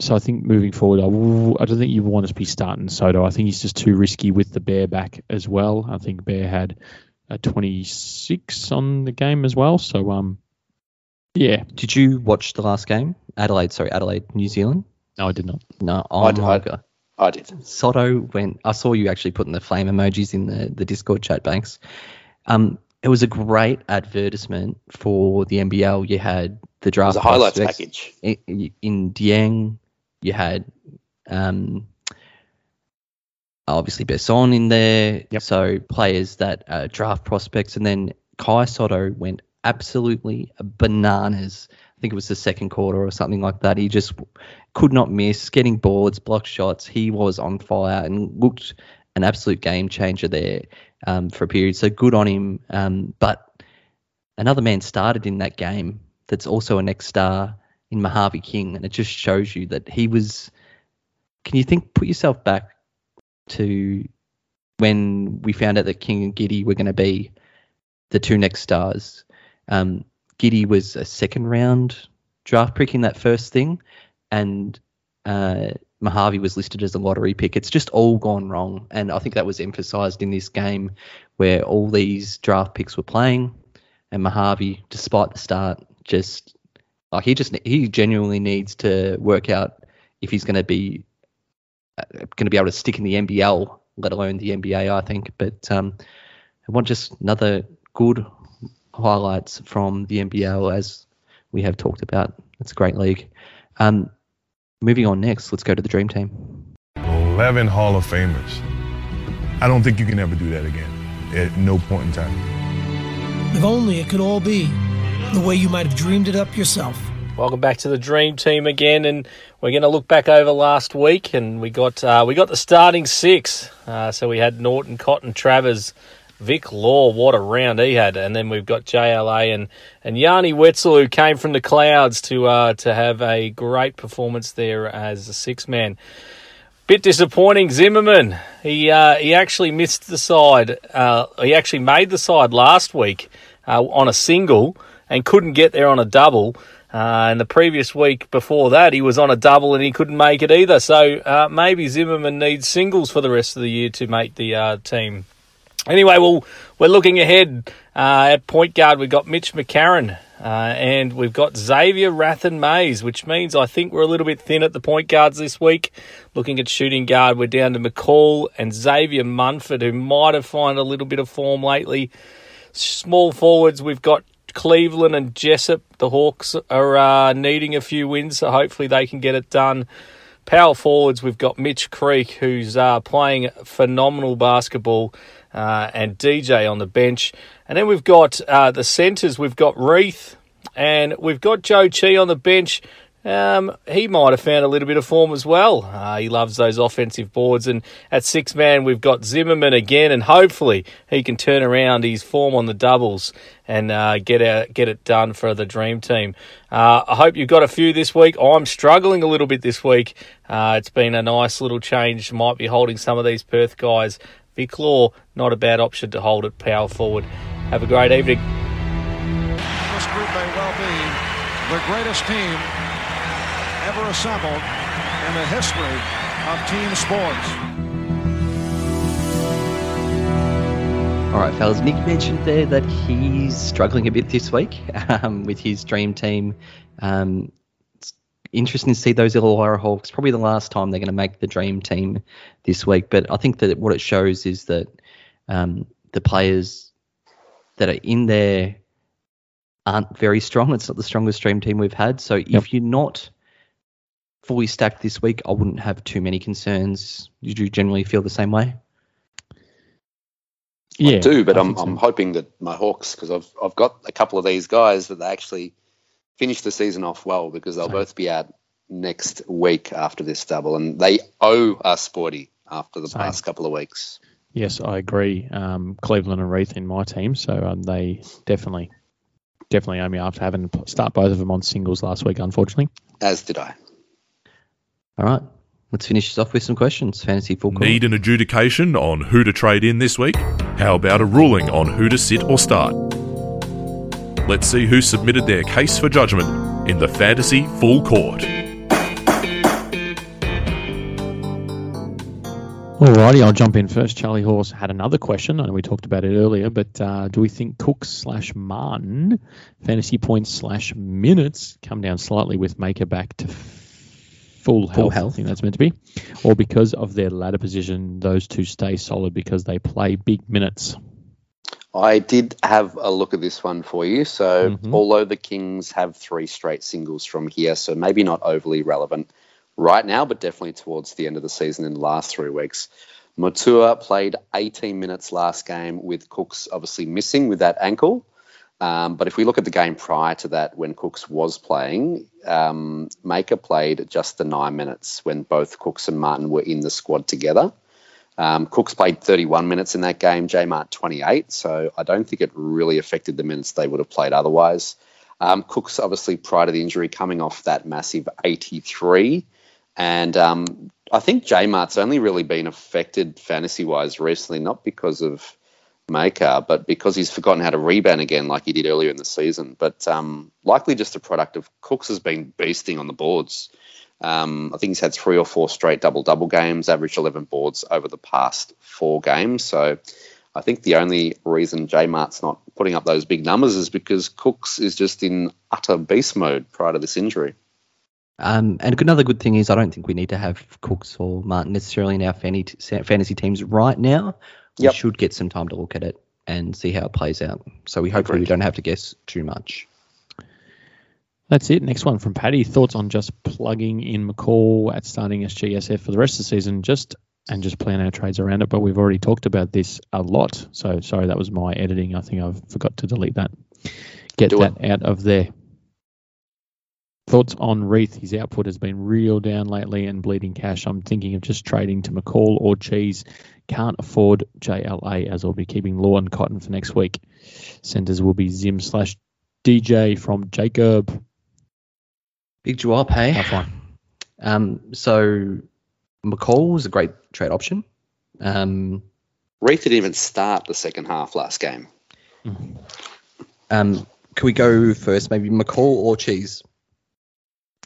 so I think moving forward, I, w- I don't think you want to be starting Sotto. I think he's just too risky with the Bear back as well. I think Bear had a 26 on the game as well. So um, yeah, Did you watch the last game? Adelaide, sorry, Adelaide, New Zealand. no, I did not. No, oh I d- my I- god. I did. Sotto went. I saw you actually putting the flame emojis in the, the Discord chat, Banks. Um, it was a great advertisement for the NBL. You had the It draft was a highlights package. in, in Dieng, you had um, obviously Besson in there. Yep. So players that uh, draft prospects, and then Kai Sotto went absolutely bananas. I think it was the second quarter or something like that. He just could not miss, getting boards, block shots. He was on fire and looked an absolute game changer there um, for a period. So good on him. Um, but another man started in that game that's also a next star in Mojave King, and it just shows you that he was. Can you think? Put yourself back to when we found out that King and Giddey were going to be the two next stars. Um, Giddey was a second round draft pick in that first thing, and uh, Mojave was listed as a lottery pick. It's just all gone wrong, and I think that was emphasised in this game where all these draft picks were playing, and Mojave, despite the start, just like he just he genuinely needs to work out if he's going to be going to be able to stick in the NBL, let alone the NBA. I think, but um, I want just another good highlights from the NBL as we have talked about. It's a great league. Um, moving on next, let's go to the Dream Team. 11 Hall of Famers. I don't think you can ever do that again at no point in time. If only it could all be the way you might have dreamed it up yourself. Welcome back to the Dream Team again, and we're going to look back over last week, and we got uh, we got the starting six. Uh, so we had Norton, Cotton, Travers, Vic Law. What a round he had, and then we've got JLA and and Yanni Wetzell, who came from the clouds to uh, to have a great performance there as a six man. Bit disappointing, Zimmerman. He uh, he actually missed the side. Uh, he actually made the side last week uh, on a single and couldn't get there on a double. Uh, and the previous week before that, he was on a double and he couldn't make it either. So uh, maybe Zimmerman needs singles for the rest of the year to make the uh, team. Anyway, well, we're looking ahead uh, at point guard. We've got Mitch McCarron uh, and we've got Xavier Rathan-Mayes, which means I think we're a little bit thin at the point guards this week. Looking at shooting guard, we're down to McCall and Xavier Munford, who might have found a little bit of form lately. Small forwards, we've got Cleveland and Jessup, the Hawks, are uh, needing a few wins, so hopefully they can get it done. Power forwards, we've got Mitch Creek, who's uh, playing phenomenal basketball, uh, and DJ on the bench. And then we've got uh, the centres, we've got Reath, and we've got Zhou Qi on the bench. Um, he might have found a little bit of form as well. Uh, he loves those offensive boards. And at six man, we've got Zimmerman again, and hopefully he can turn around his form on the doubles and uh, get out, get it done for the dream team. Uh, I hope you've got a few this week. I'm struggling a little bit this week. Uh, it's been a nice little change. Might be holding some of these Perth guys. Vic Law, not a bad option to hold at power forward. Have a great evening. This group may well be the greatest team ever assembled in the history of team sports. All right, fellas. Nick mentioned there that he's struggling a bit this week um, with his dream team. Um, it's interesting to see those Illawarra Hawks. Probably the last time they're going to make the dream team this week. But I think that what it shows is that um, the players that are in there aren't very strong. It's not the strongest dream team we've had. So if you're not fully stacked this week, I wouldn't have too many concerns. Did you generally feel the same way? Yeah, I Yeah, do, but I I'm, so. I'm hoping that my Hawks, because I've I've got a couple of these guys that they actually finish the season off well because they'll Same. both be out next week after this double, and they owe us sporty after the Same. past couple of weeks. Yes, I agree. Um, Cleveland and Reath in my team, so um, they definitely, definitely owe me after having to start both of them on singles last week. Unfortunately, As did I. All right. Let's finish this off with some questions. Fantasy full court. Need an adjudication on who to trade in this week? How about a ruling on who to sit or start? Let's see who submitted their case for judgment in the Fantasy Full Court. Alrighty, I'll jump in first. Charlie Horse had another question. I know we talked about it earlier, but uh, do we think Cook slash Martin fantasy points slash minutes come down slightly with Maker back to f- full health? health. I think that's meant to be, or because of their ladder position, those two stay solid because they play big minutes. I did have a look at this one for you. So, Mhm. although the Kings have three straight singles from here, so maybe not overly relevant right now, but definitely towards the end of the season in the last three weeks. Matua played 18 minutes last game with Cooks obviously missing with that ankle. Um, but if we look at the game prior to that, when Cooks was playing, um, Maker played just the nine minutes when both Cooks and Martin were in the squad together. Um, Cooks played 31 minutes in that game, J Mart 28, so I don't think it really affected the minutes they would have played otherwise. Um, Cooks, obviously, prior to the injury, coming off that massive 83. And um, I think J Mart's only really been affected fantasy wise recently, not because of Maker, but because he's forgotten how to rebound again like he did earlier in the season. But um, likely just a product of Cooks has been beasting on the boards. Um, I think he's had three or four straight double double games, averaged 11 boards over the past four games. So I think the only reason J Mart's not putting up those big numbers is because Cooks is just in utter beast mode prior to this injury. Um, and another good thing is I don't think we need to have Cooks or Martin necessarily in our fantasy teams right now. We Yep. should get some time to look at it and see how it plays out. So we hopefully we don't have to guess too much. That's it. Next one from Paddy. Thoughts on just plugging in McCall at starting SGSF for the rest of the season, just and just plan our trades around it. But we've already talked about this a lot. So sorry, that was my editing. I think I forgot to delete that. Get Do that out of there. Thoughts on Reath? His output has been real down lately and bleeding cash. I'm thinking of just trading to McCall or Cheese. Can't afford JLA as I'll be keeping Law and Cotton for next week. Centers will be Zim slash DJ from Jacob. Big Jawab, hey? How fine. Um, so McCall was a great trade option. Um, Reath didn't even start the second half last game. um, can we go first? Maybe McCall or Cheese?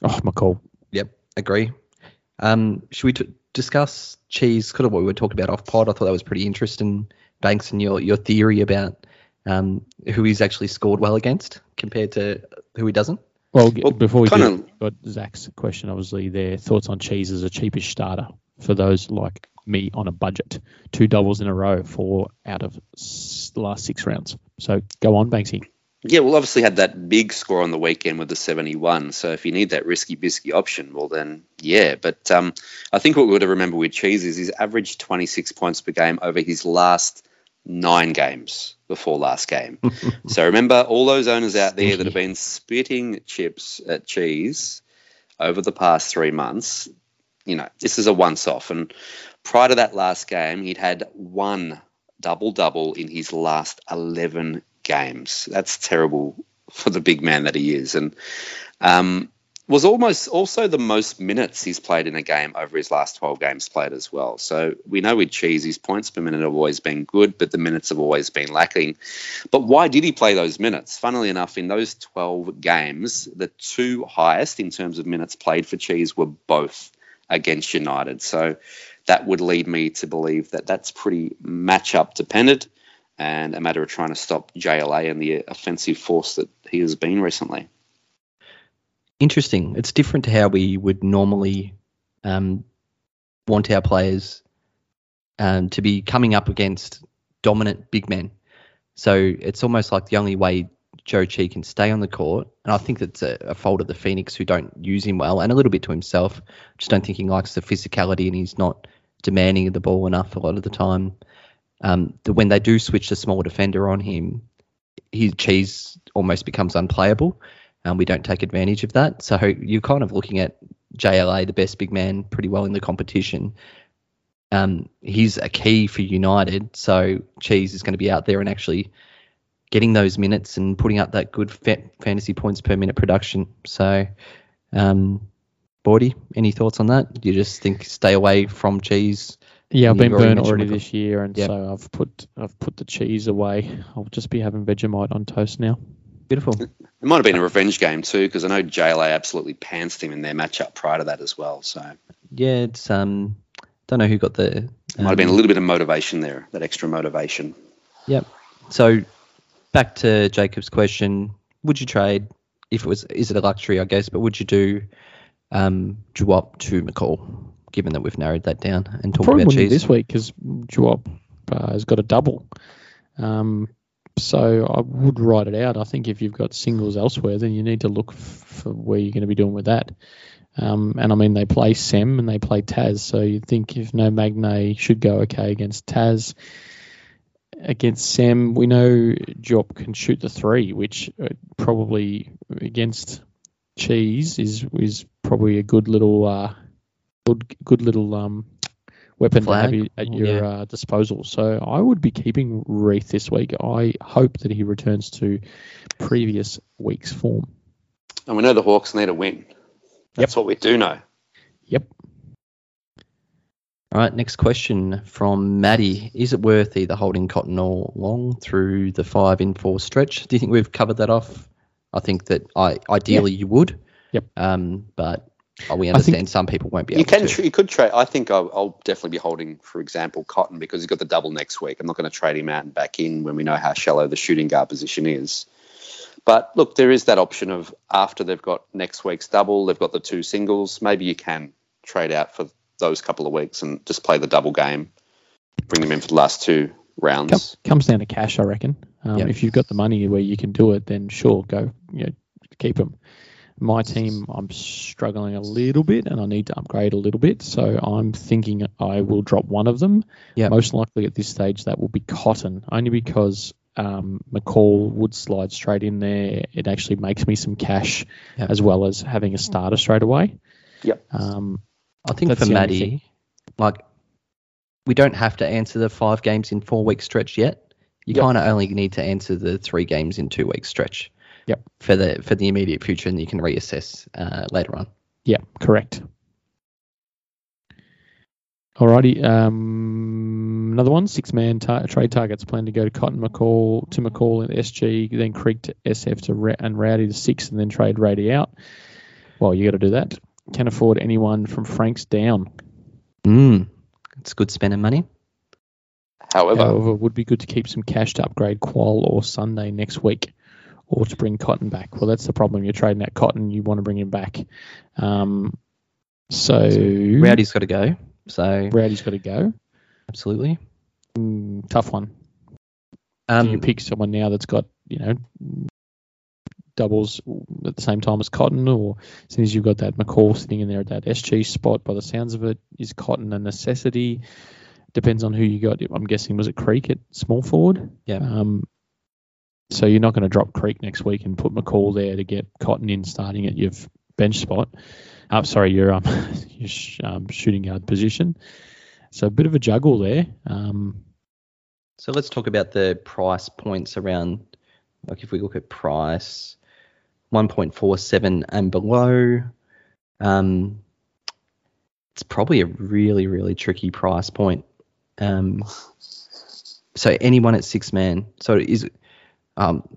Oh, McCall. Yep, agree. Um, should we t- discuss Cheese? Kind of what we were talking about off pod. I thought that was pretty interesting, Banks, and your your theory about um, who he's actually scored well against compared to who he doesn't. Well, Well, before we kinda- do, got Zach's question. Obviously, their thoughts on cheese as a cheapish starter for those like me on a budget. Two doubles in a row, four out of s- the last six rounds. So go on, Banksy. Yeah, well, obviously had that big score on the weekend with the 71. So if you need that risky bisky option, well then, yeah. But um, I think what we got to remember with Cheese is he's averaged 26 points per game over his last nine games before last game. so remember all those owners out there that have been spitting chips at Cheese over the past three months. You know, this is a once-off. And prior to that last game, he'd had one double-double in his last 11 games. That's terrible for the big man that he is, and um, was almost also the most minutes he's played in a game over his last 12 games played as well. So we know with Cheese, his points per minute have always been good, but the minutes have always been lacking. But why did he play those minutes? Funnily enough, in those 12 games, the two highest in terms of minutes played for Cheese were both against United. So that would lead me to believe that that's pretty matchup dependent and a matter of trying to stop JLA and the offensive force that he has been recently. Interesting. It's different to how we would normally um, want our players um, to be coming up against dominant big men. So it's almost like the only way Zhou Qi can stay on the court, and I think that's a, a fault of the Phoenix who don't use him well, and a little bit to himself. Just don't think he likes the physicality, and he's not demanding the ball enough a lot of the time. Um, when they do switch the small defender on him, his cheese almost becomes unplayable, and we don't take advantage of that. So you're kind of looking at JLA, the best big man, pretty well in the competition. Um, he's a key for United, so Cheese is going to be out there and actually getting those minutes and putting up that good fa- fantasy points per minute production. So, um, Bordy, any thoughts on that? Do you just think stay away from Cheese? Yeah, I've been burned already this year, and Yep. so I've put I've put the cheese away. I'll just be having Vegemite on toast now. Beautiful. It might have been a revenge game too, because I know JLA absolutely pantsed him in their matchup prior to that as well. So Yeah, it's um, don't know who got the. might have been a um, little bit of motivation there, that extra motivation. Yep. So back to Jacob's question: Would you trade if it was? Is it a luxury, I guess? But would you do um, Jawop to McCall? Given that we've narrowed that down and talked Probably about wouldn't cheese. this week because Jawab uh, has got a double. Um, so I would write it out. I think if you've got singles elsewhere, then you need to look for where you're going to be doing with that. Um, and I mean, they play Sem and they play Taz, so you'd think if no Magnay should go okay against Taz. Against Sem, we know Jop can shoot the three, which uh, probably against Cheese is is probably a good little uh, good good little um, weapon Flag? to have at your Yeah. uh, disposal. So I would be keeping Reath this week. I hope that he returns to previous week's form. And we know the Hawks need a win. That's what we do know. Yep. All right, next question from Maddie. Is it worth either holding Cotton or Long through the five in four stretch? Do you think we've covered that off? I think that I ideally you would. Yep. Um, but we understand some people won't be able You can, to. you could trade. I think I'll, I'll definitely be holding, for example, Cotton because he's got the double next week. I'm not going to trade him out and back in when we know how shallow the shooting guard position is. But look, there is that option of after they've got next week's double, they've got the two singles. Maybe you can trade out for those couple of weeks and just play the double game, bring them in for the last two Com- rounds. comes down to cash, I reckon. Um, Yep. If you've got the money where you can do it, then sure, go. You know, keep them. My team, I'm struggling a little bit, and I need to upgrade a little bit. So I'm thinking I will drop one of them. Yep. Most likely at this stage, that will be Cotton, only because um, McCall would slide straight in there. It actually makes me some cash Yep. as well as having a starter straight away. Yep. Um, I think for Maddie, like we don't have to answer the five games in four week stretch yet. You Yep. kind of only need to answer the three games in two week stretch. Yep. For the for the immediate future, and you can reassess uh, later on. yeah, correct. Alrighty, um, another one. Six man tar- trade targets plan to go to Cotton McCall to McCall and SG, then Creek to SF to Ra- and Rowdy to six, and then trade Rowdy out. Well, you got to do that. Can afford anyone from Franks down. Mm. It's good spending money. However, However, it would be good to keep some cash to upgrade Kuol or Sunday next week, or to bring Cotton back. Well, that's the problem. You're trading that Cotton, you want to bring him back. Um, so Rowdy's got to go. So Rowdy's got to go. absolutely. Mm, tough one. Um, Do you pick someone now that's got you know doubles at the same time as Cotton, or as soon as you've got that McCall sitting in there at that SG spot, by the sounds of it, is Cotton a necessity? Depends on who you got. I'm guessing was it Creek at small forward. Yeah. Um, so you're not going to drop Creek next week and put McCall there to get Cotton in starting at your bench spot. I'm sorry, your um, your sh- um, shooting guard position. So a bit of a juggle there. Um, So let's talk about the price points around. Like if we look at price, 1.47 and below, um, it's probably a really really tricky price point. Um, so anyone at six man. So is um,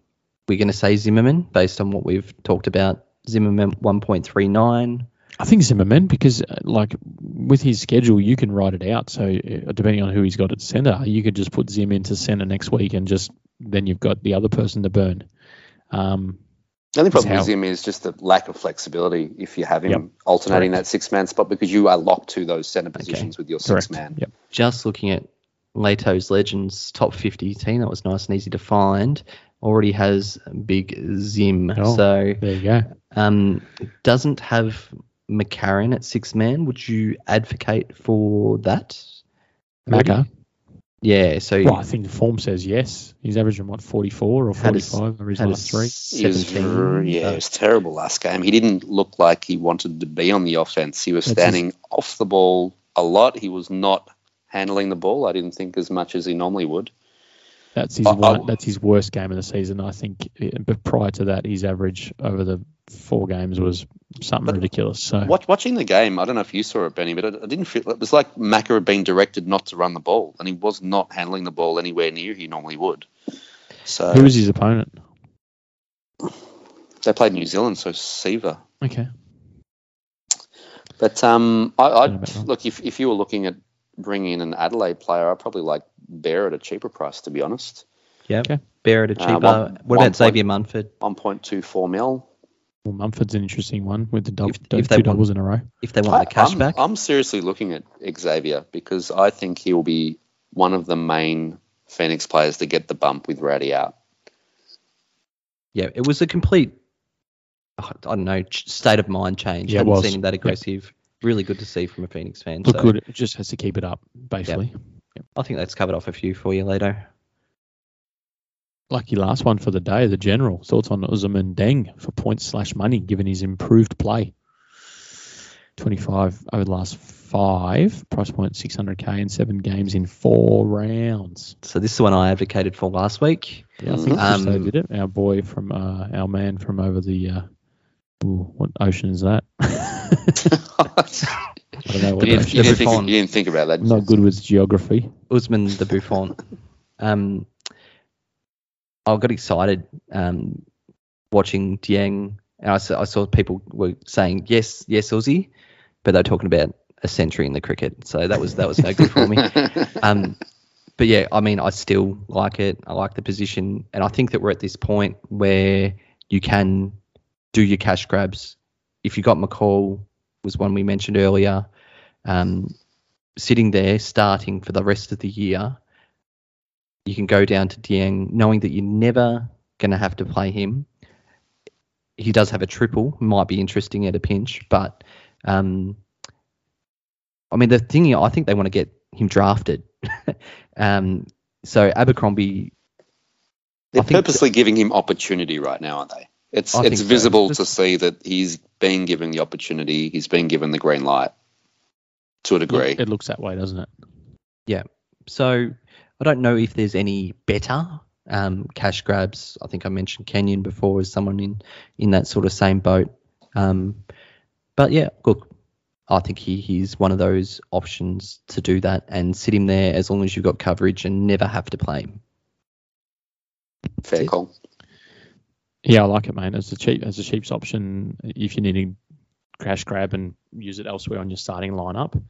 we're going to say Zimmerman based on what we've talked about. Zimmerman 1.39. I think Zimmerman because uh, like with his schedule, you can write it out. So uh, depending on who he's got at centre, you could just put Zim into centre next week, and just then you've got the other person to burn. Um, the only problem how- with him is just the lack of flexibility if you have him Yep. alternating Correct. that six man spot because you are locked to those center positions with your correct. six man. Yep. just looking at Leto's Legends top 50 team, that was nice and easy to find. Already has big Zim. Oh. So There you go. um, doesn't have McCarron at six man. Would you advocate for that? Macca. Yeah. So Well, I think the form says yes. He's averaging what 44 or Had a s- 45 over his had a last three. He was, yeah, but- it was terrible last game. He didn't look like he wanted to be on the offense. He was That's standing off the ball a lot. He was not handling the ball. I didn't think as much as he normally would. That's his I- I- that's his worst game of the season. I think. But prior to that, his average over the four games was something ridiculous. So Watch, watching the game, I don't know if you saw it, Benny, but I, I didn't feel it was like Macca had been directed not to run the ball, and he was not handling the ball anywhere near he normally would. So who was his opponent? they played New Zealand, so Seaver. Okay. But um, I, I'd look if if you were looking at bringing in an Adelaide player, I'd probably like Bear at a cheaper price, to be honest. yeah, Okay. Bear at a Uh, cheaper. one- what one about point- Xavier Munford? One point two four mil. Well, Munford's an interesting one with the dou- If- dou- if they two want- doubles in a row. If they want the cash I'm, back, I'm seriously looking at Xavier because I think he'll be one of the main Phoenix players to get the bump with Rowdy out. yeah, it was a complete. I don't know state of mind change. Yeah, it Hadn't seen him that Yep. Really good to see from a Phoenix fan. Look so good. It just has to keep it up, basically. I think that's covered off a few for you later. Lucky last one for the day. The general thoughts on Ousmane Dieng for points slash money, given his improved play. Twenty five over the last five. Price point six hundred k in seven games in four rounds. So this is the one I advocated for last week. Yeah, I think Um, Christo did it. Our boy from uh, our man from over the. Uh, ooh, what ocean is that? I don't know what you, didn't, ocean. you, didn't think, you didn't think about that. I'm not good with geography. Usman the Buffon. um, I got excited um, watching Dieng, and I saw, I saw people were saying yes, yes, Aussie, but they're talking about a century in the cricket, so that was that was no good for me. Um, but yeah, I mean, I still like it. I like the position, and I think that we're at this point where you can do your cash grabs. If you got McCall, was one we mentioned earlier, um, sitting there starting for the rest of the year. You can go down to Dieng, knowing that you're never going to have to play him. He does have a triple, might be interesting at a pinch, but um, I mean, the thing I think they want to get him drafted. um, so Abercrombie They're purposely giving him opportunity right now, aren't they? It's I it's think so. visible to see that he's being given the opportunity. He's been given the green light to a degree. It looks that way, doesn't it? Yeah. So I don't know if there's any better um, cash grabs. I think I mentioned Kenyon before as someone in in that sort of same boat. Um, but yeah, look, I think he, he's one of those options to do that and sit him there as long as you've got coverage and never have to play him. Fair call. Yeah, I like it, mate. As a cheap as a cheap's option, if you're needing crash grab and use it elsewhere on your starting lineup,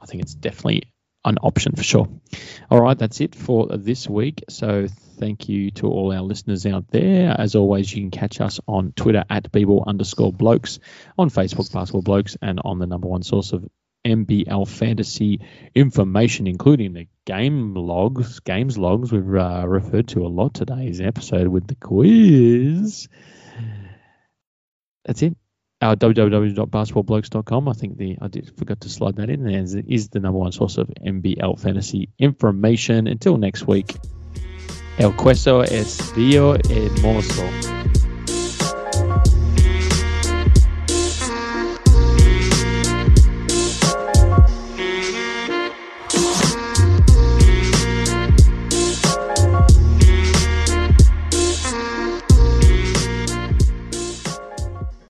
I think it's definitely an option for sure. All right, that's it for this week. So thank you to all our listeners out there. As always, you can catch us on Twitter at bball underscore blokes, on Facebook basketball blokes, and on the number one source of NBL fantasy information, including the game logs, games logs we've uh, referred to a lot today's episode with the quiz. That's it. Our www.basketballblokes.com. I think the I did forgot to slide that in there. Is, the number one source of NBL fantasy information. Until next week. El queso es dio hermoso.